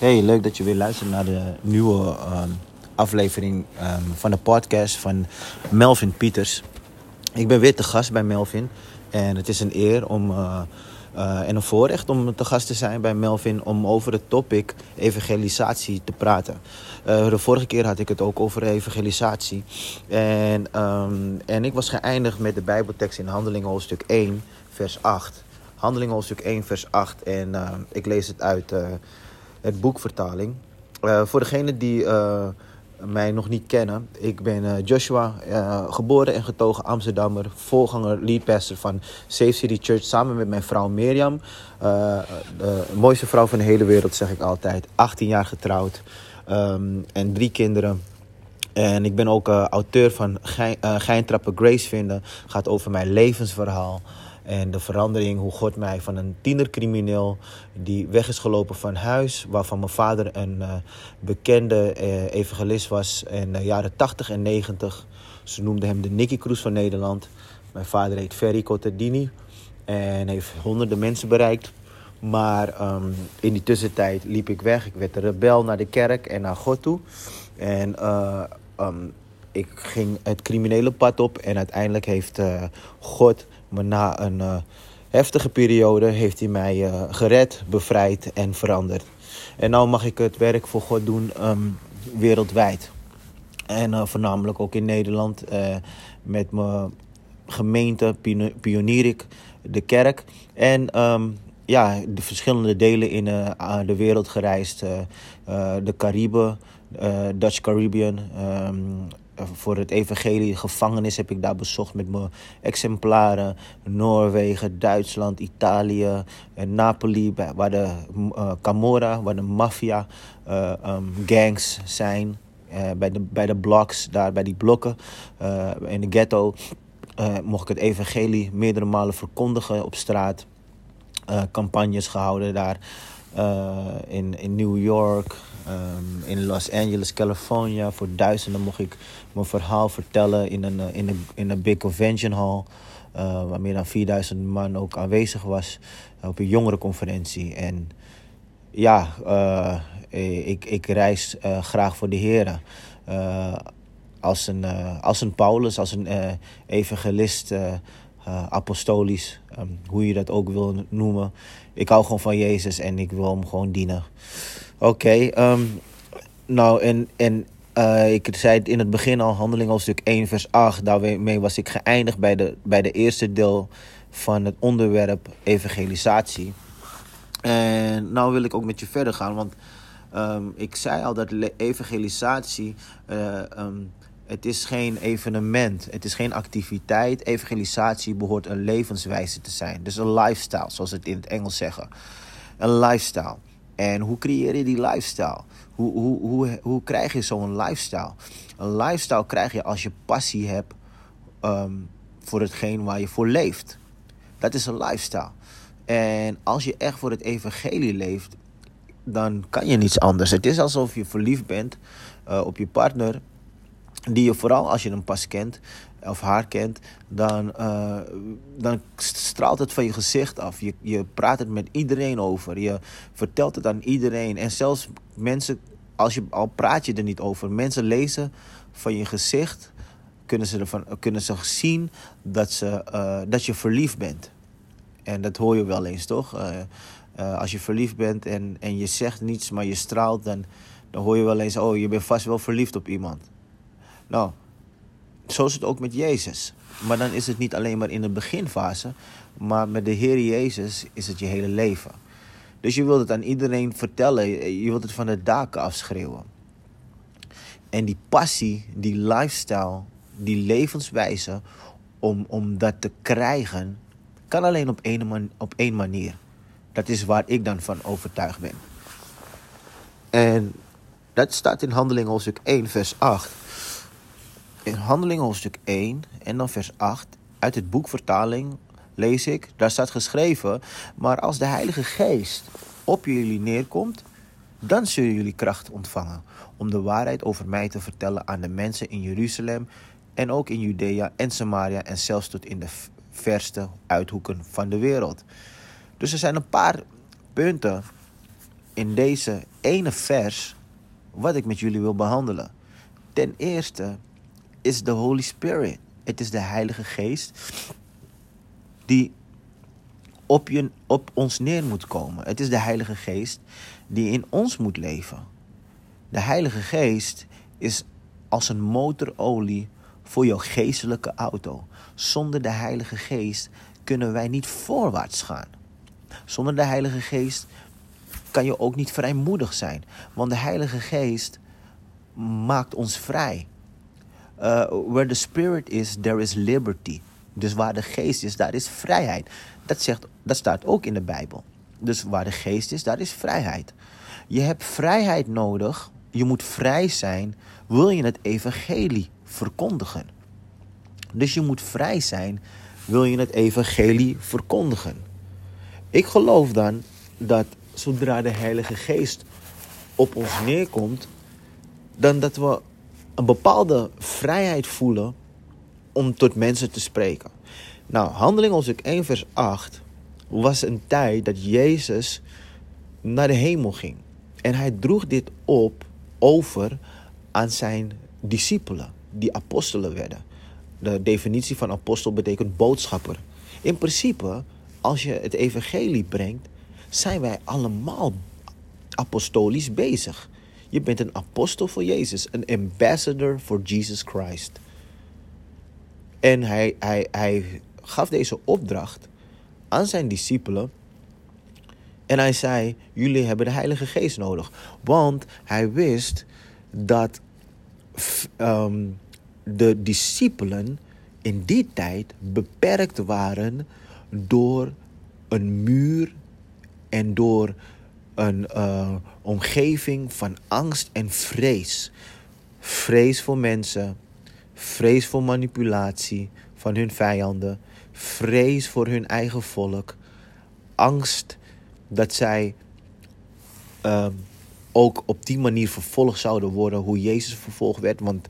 Hey, leuk dat je weer luistert naar de nieuwe ehm, aflevering ehm, van de podcast van Melvin Pieters. Ik ben weer te gast bij Melvin en het is een eer om, eh, eh, en een voorrecht om te gast te zijn bij Melvin om over het topic evangelisatie te praten. Eh, de vorige keer had ik het ook over evangelisatie en, ehm, en ik was geëindigd met de Bijbeltekst in Handelingen hoofdstuk 1 vers 8. Handelingen hoofdstuk 1 vers 8 en ik lees het uit het boekvertaling. Uh, voor degenen die uh, mij nog niet kennen, ik ben uh, Joshua, geboren en getogen Amsterdammer, voorganger, leadpastor van Safe City Church, samen met mijn vrouw Mirjam. de mooiste vrouw van de hele wereld, zeg ik altijd. 18 jaar getrouwd um, en drie kinderen. En ik ben ook auteur van Geintrappen Grace vinden. Gaat over mijn levensverhaal. En de verandering, hoe God mij van een tienercrimineel die weg is gelopen van huis, waarvan mijn vader een uh, bekende uh, evangelist was in de jaren 80 en 90. Ze noemden hem de Nicky Cruz van Nederland. Mijn vader heet Ferry Cottadini en heeft honderden mensen bereikt. Maar um, in die tussentijd liep ik weg. Ik werd rebel naar de kerk en naar God toe. En uh, um, ik ging het criminele pad op. En uiteindelijk heeft God maar na een uh, heftige periode heeft hij mij uh, gered, bevrijd en veranderd. En nu mag ik het werk voor God doen um, wereldwijd. En uh, voornamelijk ook in Nederland met mijn gemeente pionier ik de kerk. En um, ja, de verschillende delen in de wereld gereisd. de Cariben, Dutch Caribbean, um, voor het evangelie. gevangenis heb ik daar bezocht met mijn exemplaren. Noorwegen, Duitsland, Italië, en Napoli, waar de uh, Camorra, waar de maffia uh, um, gangs zijn. Bij, de, bij de blocks, daar bij die blokken in de ghetto. mocht ik het evangelie meerdere malen verkondigen op straat. campagnes gehouden daar in, in New York, Um, in Los Angeles, California. Voor duizenden mocht ik mijn verhaal vertellen in een, eh, in een, in een big convention hall. Uh, waar meer dan 4000 man ook aanwezig was op een jongerenconferentie. En ja, ik, ik reis graag voor de heren. als, een, als een Paulus, als een evangelist, apostolisch, um, hoe je dat ook wil noemen. Ik hou gewoon van Jezus en ik wil hem gewoon dienen. Oké, um, nou en, en uh, ik zei het in het begin al, handeling stuk 1 vers 8. Daarmee was ik geëindigd bij de, bij de eerste deel van het onderwerp evangelisatie. En nou wil ik ook met je verder gaan, want um, ik zei al dat evangelisatie... Uh, um, het is geen evenement, het is geen activiteit. Evangelisatie behoort een levenswijze te zijn. Dus een lifestyle, zoals het in het Engels zeggen. Een lifestyle. En hoe creëer je die lifestyle? Hoe, hoe, hoe, hoe krijg je zo'n lifestyle? Een lifestyle krijg je als je passie hebt um, voor hetgeen waar je voor leeft. Dat is een lifestyle. En als je echt voor het evangelie leeft, dan kan je niets anders. Het is alsof je verliefd bent uh, op je partner, die je vooral als je hem pas kent, of haar kent, dan, uh, dan straalt het van je gezicht af. Je, je praat het met iedereen over. Je vertelt het aan iedereen. En zelfs mensen, als je, al praat je er niet over, mensen lezen van je gezicht, kunnen ze, ervan, kunnen ze zien dat, ze, uh, dat je verliefd bent. En dat hoor je wel eens, toch? Uh, als je verliefd bent en, en je zegt niets, maar je straalt, dan, dan hoor je wel eens: oh, je bent vast wel verliefd op iemand. Nou, zo is het ook met Jezus. Maar dan is het niet alleen maar in de beginfase, maar met de Heer Jezus is het je hele leven. Dus je wilt het aan iedereen vertellen, je wilt het van de daken afschreeuwen. En die passie, die lifestyle, die levenswijze om, om dat te krijgen, kan alleen op één, man, op één manier. Dat is waar ik dan van overtuigd ben. En dat staat in Handelingen hoofdstuk 1, vers 8 in Handelingen hoofdstuk 1 en dan vers 8 uit het boek vertaling lees ik, daar staat geschreven, maar als de Heilige Geest op jullie neerkomt, dan zullen jullie kracht ontvangen om de waarheid over mij te vertellen aan de mensen in Jeruzalem en ook in Judea en Samaria en zelfs tot in de verste uithoeken van de wereld. Dus er zijn een paar punten in deze ene vers wat ik met jullie wil behandelen. Ten eerste is de Holy Spirit. Het is de Heilige Geest die op, je, op ons neer moet komen. Het is de Heilige Geest die in ons moet leven. De Heilige Geest is als een motorolie voor jouw geestelijke auto. Zonder de Heilige Geest kunnen wij niet voorwaarts gaan. Zonder de Heilige Geest kan je ook niet vrijmoedig zijn. Want de Heilige Geest maakt ons vrij. Uh, where the Spirit is, there is liberty. Dus waar de Geest is, daar is vrijheid. Dat, zegt, dat staat ook in de Bijbel. Dus waar de Geest is, daar is vrijheid. Je hebt vrijheid nodig. Je moet vrij zijn. Wil je het evangelie verkondigen? Dus je moet vrij zijn. Wil je het evangelie verkondigen? Ik geloof dan dat zodra de Heilige Geest op ons neerkomt, dan dat we een bepaalde vrijheid voelen om tot mensen te spreken. Nou, handeling hoofdstuk 1 vers 8 was een tijd dat Jezus naar de hemel ging. En hij droeg dit op over aan zijn discipelen, die apostelen werden. De definitie van apostel betekent boodschapper. In principe, als je het evangelie brengt, zijn wij allemaal apostolisch bezig. Je bent een apostel voor Jezus, een ambassador for Jesus Christ. En hij, hij, hij gaf deze opdracht aan zijn discipelen. En hij zei: Jullie hebben de Heilige Geest nodig. Want hij wist dat um, de discipelen in die tijd beperkt waren door een muur en door een uh, omgeving van angst en vrees. Vrees voor mensen, vrees voor manipulatie van hun vijanden, vrees voor hun eigen volk, angst dat zij uh, ook op die manier vervolgd zouden worden hoe Jezus vervolgd werd. Want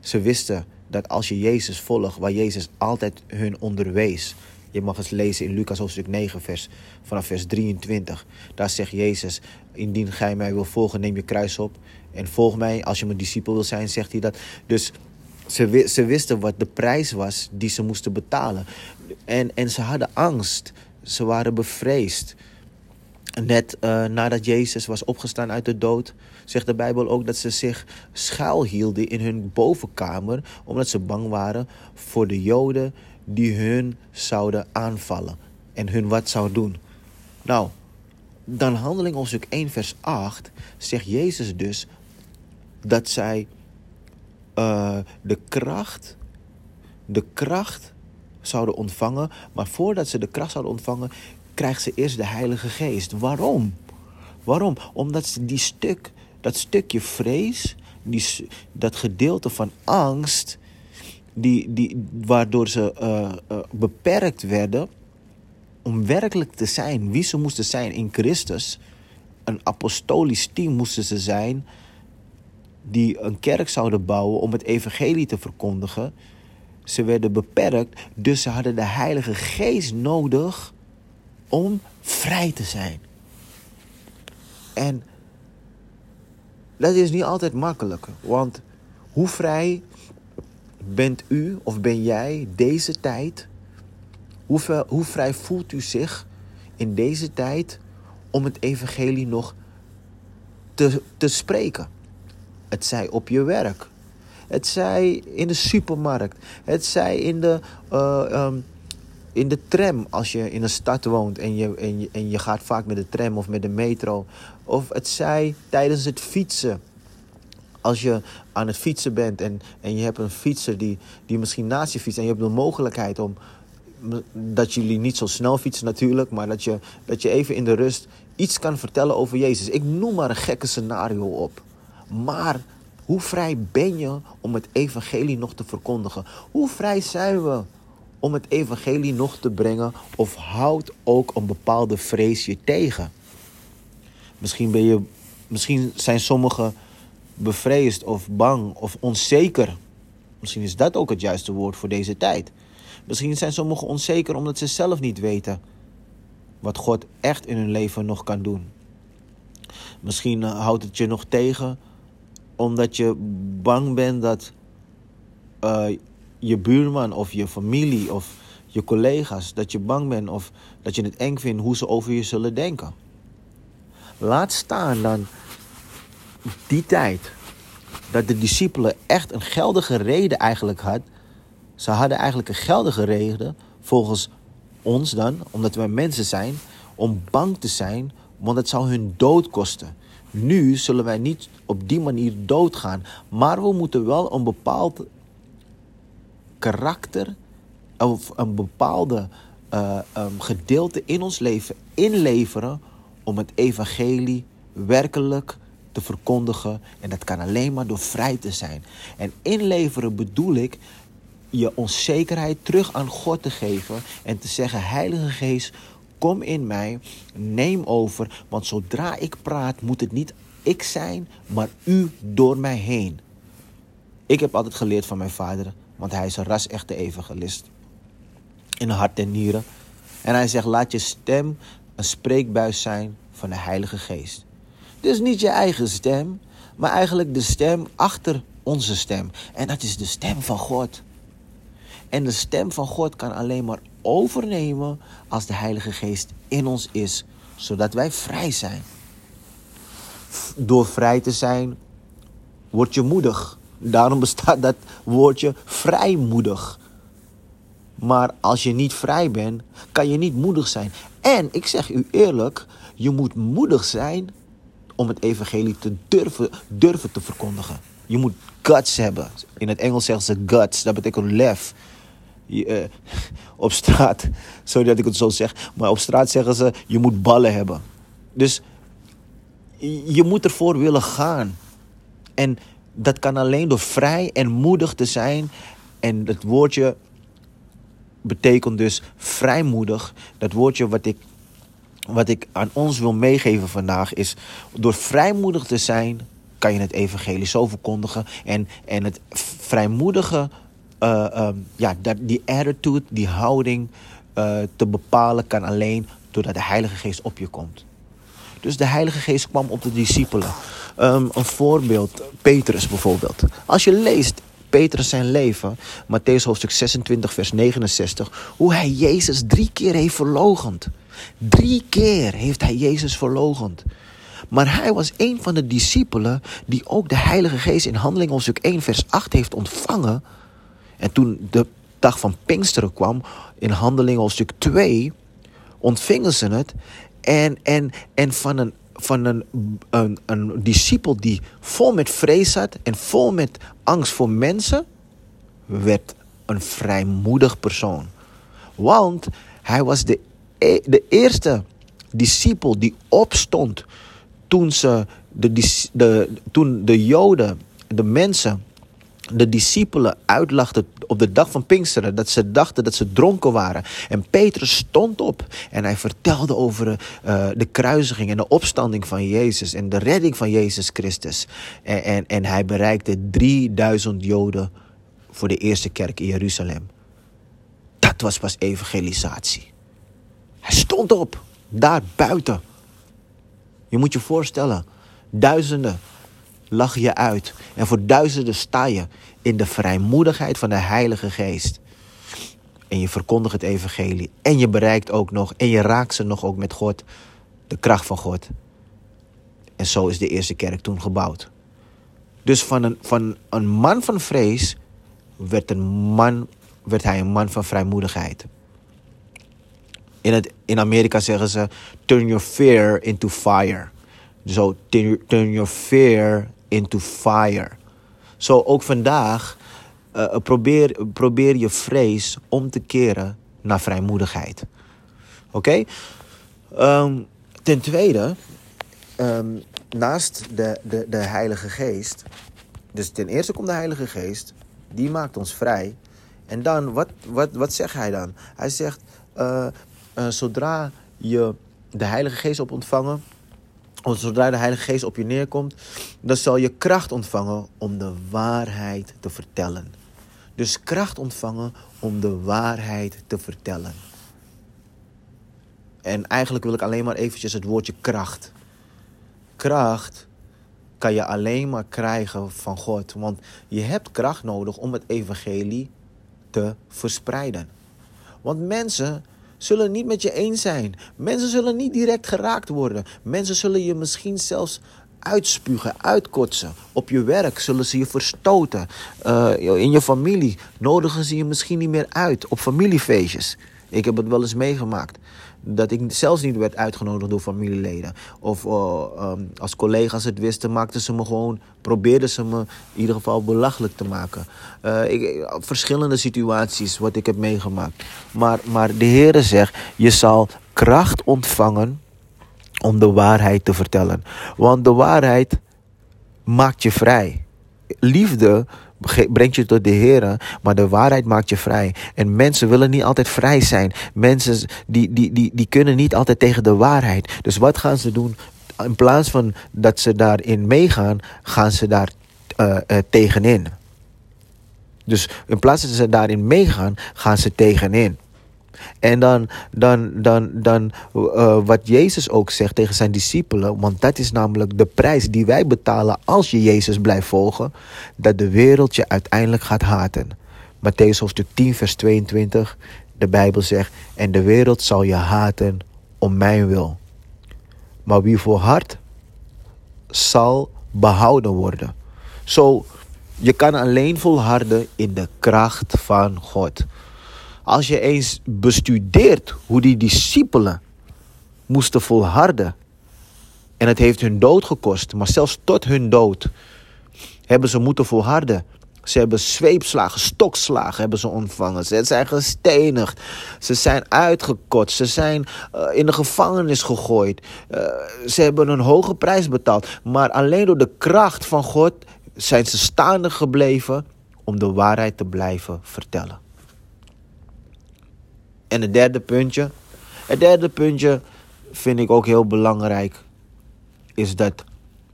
ze wisten dat als je Jezus volgt, waar Jezus altijd hun onderwees, je mag eens lezen in Lucas hoofdstuk 9, vers, vanaf vers 23. Daar zegt Jezus, indien gij mij wil volgen, neem je kruis op en volg mij. Als je mijn discipel wil zijn, zegt hij dat. Dus ze, ze wisten wat de prijs was die ze moesten betalen. En, en ze hadden angst. Ze waren bevreesd. Net uh, nadat Jezus was opgestaan uit de dood, zegt de Bijbel ook dat ze zich schuilhielden in hun bovenkamer, omdat ze bang waren voor de Joden die hun zouden aanvallen en hun wat zou doen. Nou, dan handeling hoofdstuk 1 vers 8 zegt Jezus dus dat zij uh, de kracht, de kracht zouden ontvangen. Maar voordat ze de kracht zouden ontvangen, krijgt ze eerst de Heilige Geest. Waarom? Waarom? Omdat ze die stuk, dat stukje vrees, die, dat gedeelte van angst, die, die, waardoor ze uh, uh, beperkt werden om werkelijk te zijn wie ze moesten zijn in Christus. Een apostolisch team moesten ze zijn die een kerk zouden bouwen om het evangelie te verkondigen. Ze werden beperkt, dus ze hadden de Heilige Geest nodig om vrij te zijn. En dat is niet altijd makkelijk, want hoe vrij bent u of ben jij deze tijd? Hoe, hoe vrij voelt u zich in deze tijd om het evangelie nog te, te spreken? Het zij op je werk. Het zij in de supermarkt. Het zij in de, uh, um, in de tram als je in een stad woont en je, en, je, en je gaat vaak met de tram of met de metro. Of het zij tijdens het fietsen. Als je aan het fietsen bent en, en je hebt een fietser die, die misschien naast je fietst en je hebt de mogelijkheid om dat jullie niet zo snel fietsen natuurlijk, maar dat je, dat je even in de rust iets kan vertellen over Jezus. Ik noem maar een gekke scenario op. Maar hoe vrij ben je om het evangelie nog te verkondigen? Hoe vrij zijn we om het evangelie nog te brengen? Of houdt ook een bepaalde vrees je tegen? Misschien, ben je, misschien zijn sommigen bevreesd of bang of onzeker. Misschien is dat ook het juiste woord voor deze tijd. Misschien zijn sommigen onzeker omdat ze zelf niet weten wat God echt in hun leven nog kan doen. Misschien houdt het je nog tegen omdat je bang bent dat uh, je buurman of je familie of je collega's, dat je bang bent of dat je het eng vindt hoe ze over je zullen denken. Laat staan dan die tijd dat de discipelen echt een geldige reden eigenlijk had. Ze hadden eigenlijk een geldige reden volgens ons dan, omdat wij mensen zijn, om bang te zijn, want het zou hun dood kosten. Nu zullen wij niet op die manier doodgaan, maar we moeten wel een bepaald karakter of een bepaalde uh, um, gedeelte in ons leven inleveren om het evangelie werkelijk verkondigen. En dat kan alleen maar door vrij te zijn. En inleveren bedoel ik je onzekerheid terug aan God te geven en te zeggen: Heilige Geest, kom in mij, neem over, want zodra ik praat moet het niet ik zijn, maar u door mij heen. Ik heb altijd geleerd van mijn vader, want hij is een ras-echte evangelist. In hart en nieren. En hij zegt, laat je stem een spreekbuis zijn van de Heilige Geest. Dus niet je eigen stem, maar eigenlijk de stem achter onze stem. En dat is de stem van God. En de stem van God kan alleen maar overnemen als de Heilige Geest in ons is, zodat wij vrij zijn. Door vrij te zijn, word je moedig. Daarom bestaat dat woordje vrijmoedig. Maar als je niet vrij bent, kan je niet moedig zijn. En ik zeg u eerlijk, je moet moedig zijn om het evangelie te durven, durven te verkondigen. Je moet guts hebben. In het Engels zeggen ze guts, dat betekent lef. Je, uh, op straat, sorry dat ik het zo zeg, maar op straat zeggen ze je moet ballen hebben. Dus je moet ervoor willen gaan. En dat kan alleen door vrij en moedig te zijn. En het woordje betekent dus vrijmoedig. Dat woordje wat ik, wat ik aan ons wil meegeven vandaag is... door vrijmoedig te zijn kan je het evangelie zo verkondigen. En, en het vrijmoedige, uh, ja, dat, die attitude, die houding uh, te bepalen... kan alleen doordat de Heilige Geest op je komt. Dus de Heilige Geest kwam op de discipelen. Um, een voorbeeld, Petrus bijvoorbeeld. Als je leest Petrus zijn leven, Matthäus hoofdstuk 26, vers 69, hoe hij Jezus drie keer heeft verlogend. Drie keer heeft hij Jezus verlogend. Maar hij was een van de discipelen die ook de Heilige Geest in Handeling hoofdstuk 1, vers 8 heeft ontvangen. En toen de dag van Pinksteren kwam, in Handeling hoofdstuk 2, ontvingen ze het. En, en, en van een van een, een, een discipel die vol met vrees zat en vol met angst voor mensen, werd een vrijmoedig persoon. Want hij was de, e, de eerste discipel die opstond toen, ze de, de, toen de Joden, de mensen, de discipelen uitlachten op de dag van Pinksteren. Dat ze dachten dat ze dronken waren. En Petrus stond op en hij vertelde over uh, de kruisiging en de opstanding van Jezus. En de redding van Jezus Christus. En, en, en hij bereikte 3000 Joden voor de eerste kerk in Jeruzalem. Dat was pas evangelisatie. Hij stond op, daar buiten. Je moet je voorstellen, duizenden lach je uit. En voor duizenden sta je in de vrijmoedigheid van de Heilige Geest. En je verkondigt het evangelie. En je bereikt ook nog, en je raakt ze nog ook met God, de kracht van God. En zo is de eerste kerk toen gebouwd. Dus van een, van een man van vrees werd, een man, werd hij een man van vrijmoedigheid. In, het, in Amerika zeggen ze: turn your fear into fire. Zo, turn, turn your fear into fire. Zo ook vandaag uh, probeer, probeer je vrees om te keren naar vrijmoedigheid. Oké? Um, ten tweede, um, naast de, de, de Heilige Geest. Dus ten eerste komt de Heilige Geest, die maakt ons vrij. En dan, wat, wat, wat zegt hij dan? Hij zegt, uh, zodra je de Heilige Geest op ontvangen, want zodra de Heilige Geest op je neerkomt, dan zal je kracht ontvangen om de waarheid te vertellen. Dus kracht ontvangen om de waarheid te vertellen. En eigenlijk wil ik alleen maar eventjes het woordje kracht. kracht kan je alleen maar krijgen van God. Want je hebt kracht nodig om het evangelie te verspreiden. Want mensen zullen niet met je eens zijn. Mensen zullen niet direct geraakt worden. Mensen zullen je misschien zelfs uitspugen, uitkotsen. Op je werk zullen ze je verstoten. Uh, in je familie nodigen ze je misschien niet meer uit op familiefeestjes. Ik heb het wel eens meegemaakt. Dat ik zelfs niet werd uitgenodigd door familieleden. Of uh, um, als collega's het wisten, maakten ze me gewoon, probeerden ze me in ieder geval belachelijk te maken. Uh, ik, verschillende situaties wat ik heb meegemaakt. Maar, maar de Heere zegt, je zal kracht ontvangen om de waarheid te vertellen. Want de waarheid maakt je vrij. Liefde brengt je tot de Heer, maar de waarheid maakt je vrij. En mensen willen niet altijd vrij zijn. Mensen die, die, die, die kunnen niet altijd tegen de waarheid. Dus wat gaan ze doen? In plaats van dat ze daarin meegaan, gaan ze daar uh, uh, tegenin. Dus in plaats dat ze daarin meegaan, gaan ze tegenin. En dan, dan, dan, dan uh, wat Jezus ook zegt tegen zijn discipelen, want dat is namelijk de prijs die wij betalen als je Jezus blijft volgen, dat de wereld je uiteindelijk gaat haten. Matthäus hoofdstuk 10, vers 22, de Bijbel zegt, en de wereld zal je haten om mijn wil. Maar wie volhardt, zal behouden worden. Zo, je kan alleen volharden in de kracht van God. Als je eens bestudeert hoe die discipelen moesten volharden. En het heeft hun dood gekost, maar zelfs tot hun dood hebben ze moeten volharden. Ze hebben zweepslagen, stokslagen hebben ze ontvangen. Ze zijn gestenigd. Ze zijn uitgekotst. Ze zijn uh, in de gevangenis gegooid. Uh, ze hebben een hoge prijs betaald. Maar alleen door de kracht van God zijn ze staande gebleven om de waarheid te blijven vertellen. En het derde puntje. Het derde puntje vind ik ook heel belangrijk. Is dat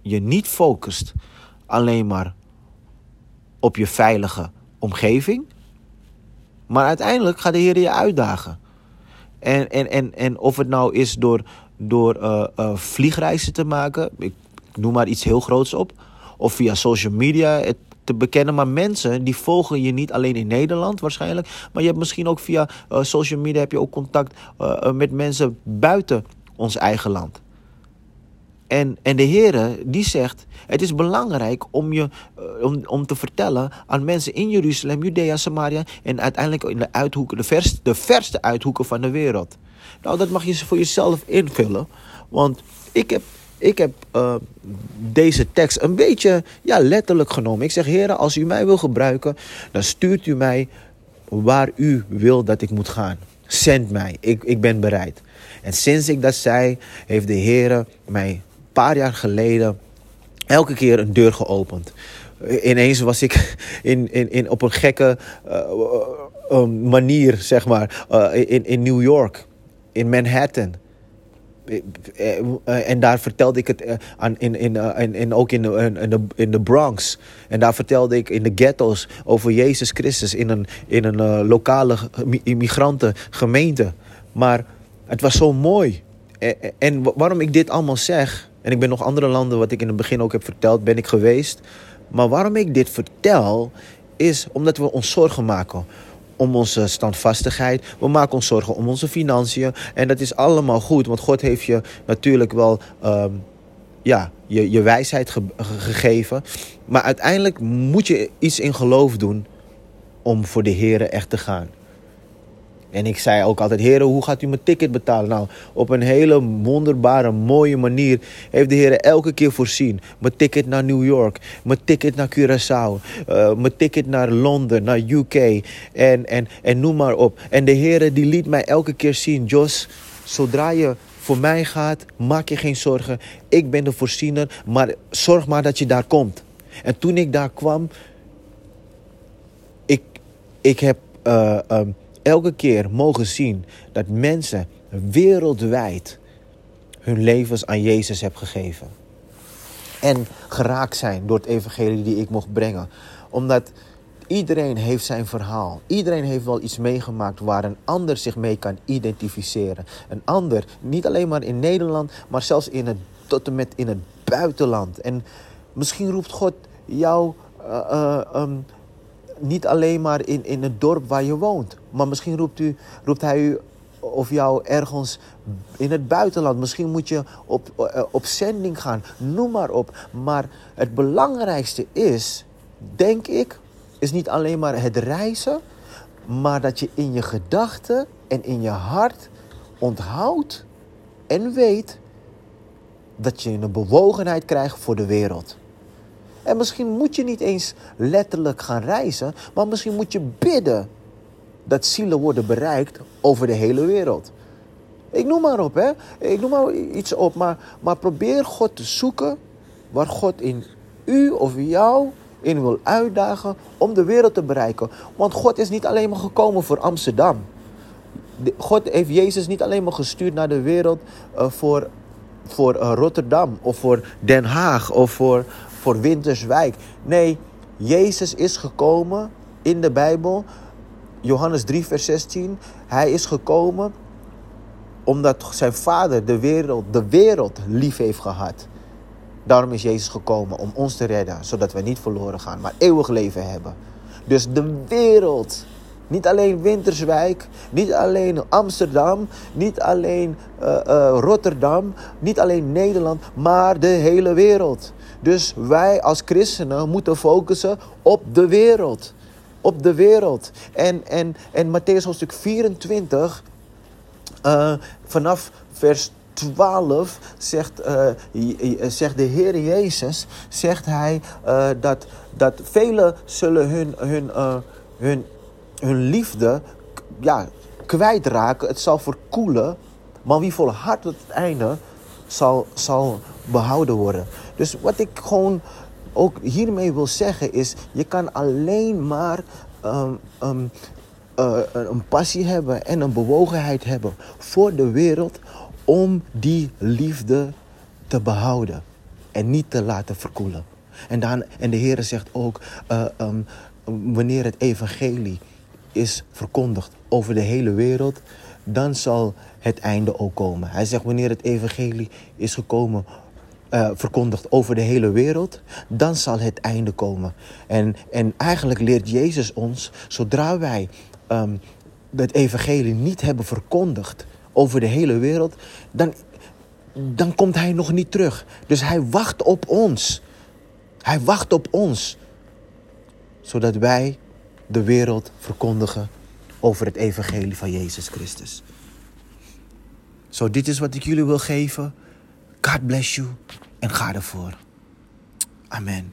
je niet focust alleen maar op je veilige omgeving. Maar uiteindelijk gaat de Heer je uitdagen. En, en, en, en of het nou is door, door uh, uh, vliegreizen te maken. Ik noem maar iets heel groots op. Of via social media. Het te bekennen. Maar mensen die volgen je niet alleen in Nederland waarschijnlijk. Maar je hebt misschien ook via uh, social media heb je ook contact uh, met mensen buiten ons eigen land. En, en de Heere die zegt, het is belangrijk om, je, uh, om, om te vertellen aan mensen in Jeruzalem, Judea, Samaria en uiteindelijk in de uithoeken, de verste, de verste uithoeken van de wereld. Nou, dat mag je voor jezelf invullen. Want ik heb ik heb uh, deze tekst een beetje ja, letterlijk genomen. Ik zeg, heren, als u mij wil gebruiken, dan stuurt u mij waar u wil dat ik moet gaan. Zend mij, ik, ik ben bereid. En sinds ik dat zei, heeft de Heer mij een paar jaar geleden elke keer een deur geopend. Ineens was ik in, in, in, op een gekke uh, manier, zeg maar, in, in New York, in Manhattan. Eh, eh, en daar vertelde ik het eh, aan, in, in, in, ook in de, in, de, in de Bronx. En daar vertelde ik in de ghetto's over Jezus Christus in een, in een lokale immigrantengemeente. Maar het was zo mooi. En waarom ik dit allemaal zeg, en ik ben nog andere landen, wat ik in het begin ook heb verteld, ben ik geweest. Maar waarom ik dit vertel, is omdat we ons zorgen maken om onze standvastigheid. We maken ons zorgen om onze financiën. En dat is allemaal goed, want God heeft je natuurlijk wel um, ja, je, je wijsheid ge gegeven. Maar uiteindelijk moet je iets in geloof doen om voor de Here echt te gaan. En ik zei ook altijd, heren, hoe gaat u mijn ticket betalen? Nou, op een hele wonderbare, mooie manier heeft de heren elke keer voorzien. Mijn ticket naar New York, mijn ticket naar Curaçao, uh, mijn ticket naar Londen, naar UK en, en, en noem maar op. En de heren die liet mij elke keer zien, Jos, zodra je voor mij gaat, maak je geen zorgen. Ik ben de voorziener, maar zorg maar dat je daar komt. En toen ik daar kwam, ik, ik heb... Uh, um, elke keer mogen zien dat mensen wereldwijd hun levens aan Jezus hebben gegeven. En geraakt zijn door het evangelie die ik mocht brengen. Omdat iedereen heeft zijn verhaal. Iedereen heeft wel iets meegemaakt waar een ander zich mee kan identificeren. Een ander, niet alleen maar in Nederland, maar zelfs in het tot en met in het buitenland. En misschien roept God jou uh, niet alleen maar in, in het dorp waar je woont. Maar misschien roept, u, roept hij u of jou ergens in het buitenland. Misschien moet je op, uh, op zending gaan. Noem maar op. Maar het belangrijkste is, denk ik, is niet alleen maar het reizen. Maar dat je in je gedachten en in je hart onthoudt en weet dat je een bewogenheid krijgt voor de wereld. En misschien moet je niet eens letterlijk gaan reizen, maar misschien moet je bidden dat zielen worden bereikt over de hele wereld. Ik noem maar op, hè. Ik noem maar iets op, maar, maar probeer God te zoeken waar God in u of jou in wil uitdagen om de wereld te bereiken. Want God is niet alleen maar gekomen voor Amsterdam. God heeft Jezus niet alleen maar gestuurd naar de wereld uh, voor, voor uh, Rotterdam of voor Den Haag of voor, voor Winterswijk. Nee, Jezus is gekomen in de Bijbel, Johannes 3, vers 16. Hij is gekomen omdat zijn vader de wereld, de wereld lief heeft gehad. Daarom is Jezus gekomen om ons te redden, zodat we niet verloren gaan, maar eeuwig leven hebben. Dus de wereld, niet alleen Winterswijk, niet alleen Amsterdam, niet alleen uh, uh, Rotterdam, niet alleen Nederland, maar de hele wereld. Dus wij als christenen moeten focussen op de wereld. Op de wereld. En, en, en Matthäus hoofdstuk 24, uh, vanaf vers 12 zegt, uh, zegt de Heer Jezus, zegt hij uh, dat, dat velen zullen hun, hun, hun, hun liefde ja, kwijtraken. Het zal verkoelen. Maar wie volhardt tot het einde zal, zal behouden worden. Dus wat ik gewoon ook hiermee wil zeggen is... je kan alleen maar um, um, uh, een passie hebben en een bewogenheid hebben voor de wereld om die liefde te behouden en niet te laten verkoelen. En, dan, en de Heer zegt ook, uh, um, wanneer het evangelie is verkondigd over de hele wereld, dan zal het einde ook komen. Hij zegt, wanneer het evangelie is gekomen, uh, verkondigd over de hele wereld, dan zal het einde komen. En, en eigenlijk leert Jezus ons, zodra wij um, het evangelie niet hebben verkondigd, over de hele wereld, dan, dan komt hij nog niet terug. Dus hij wacht op ons. Hij wacht op ons. Zodat wij de wereld verkondigen over het evangelie van Jezus Christus. Zo, dit is wat ik jullie wil geven. God bless you en ga ervoor. Amen.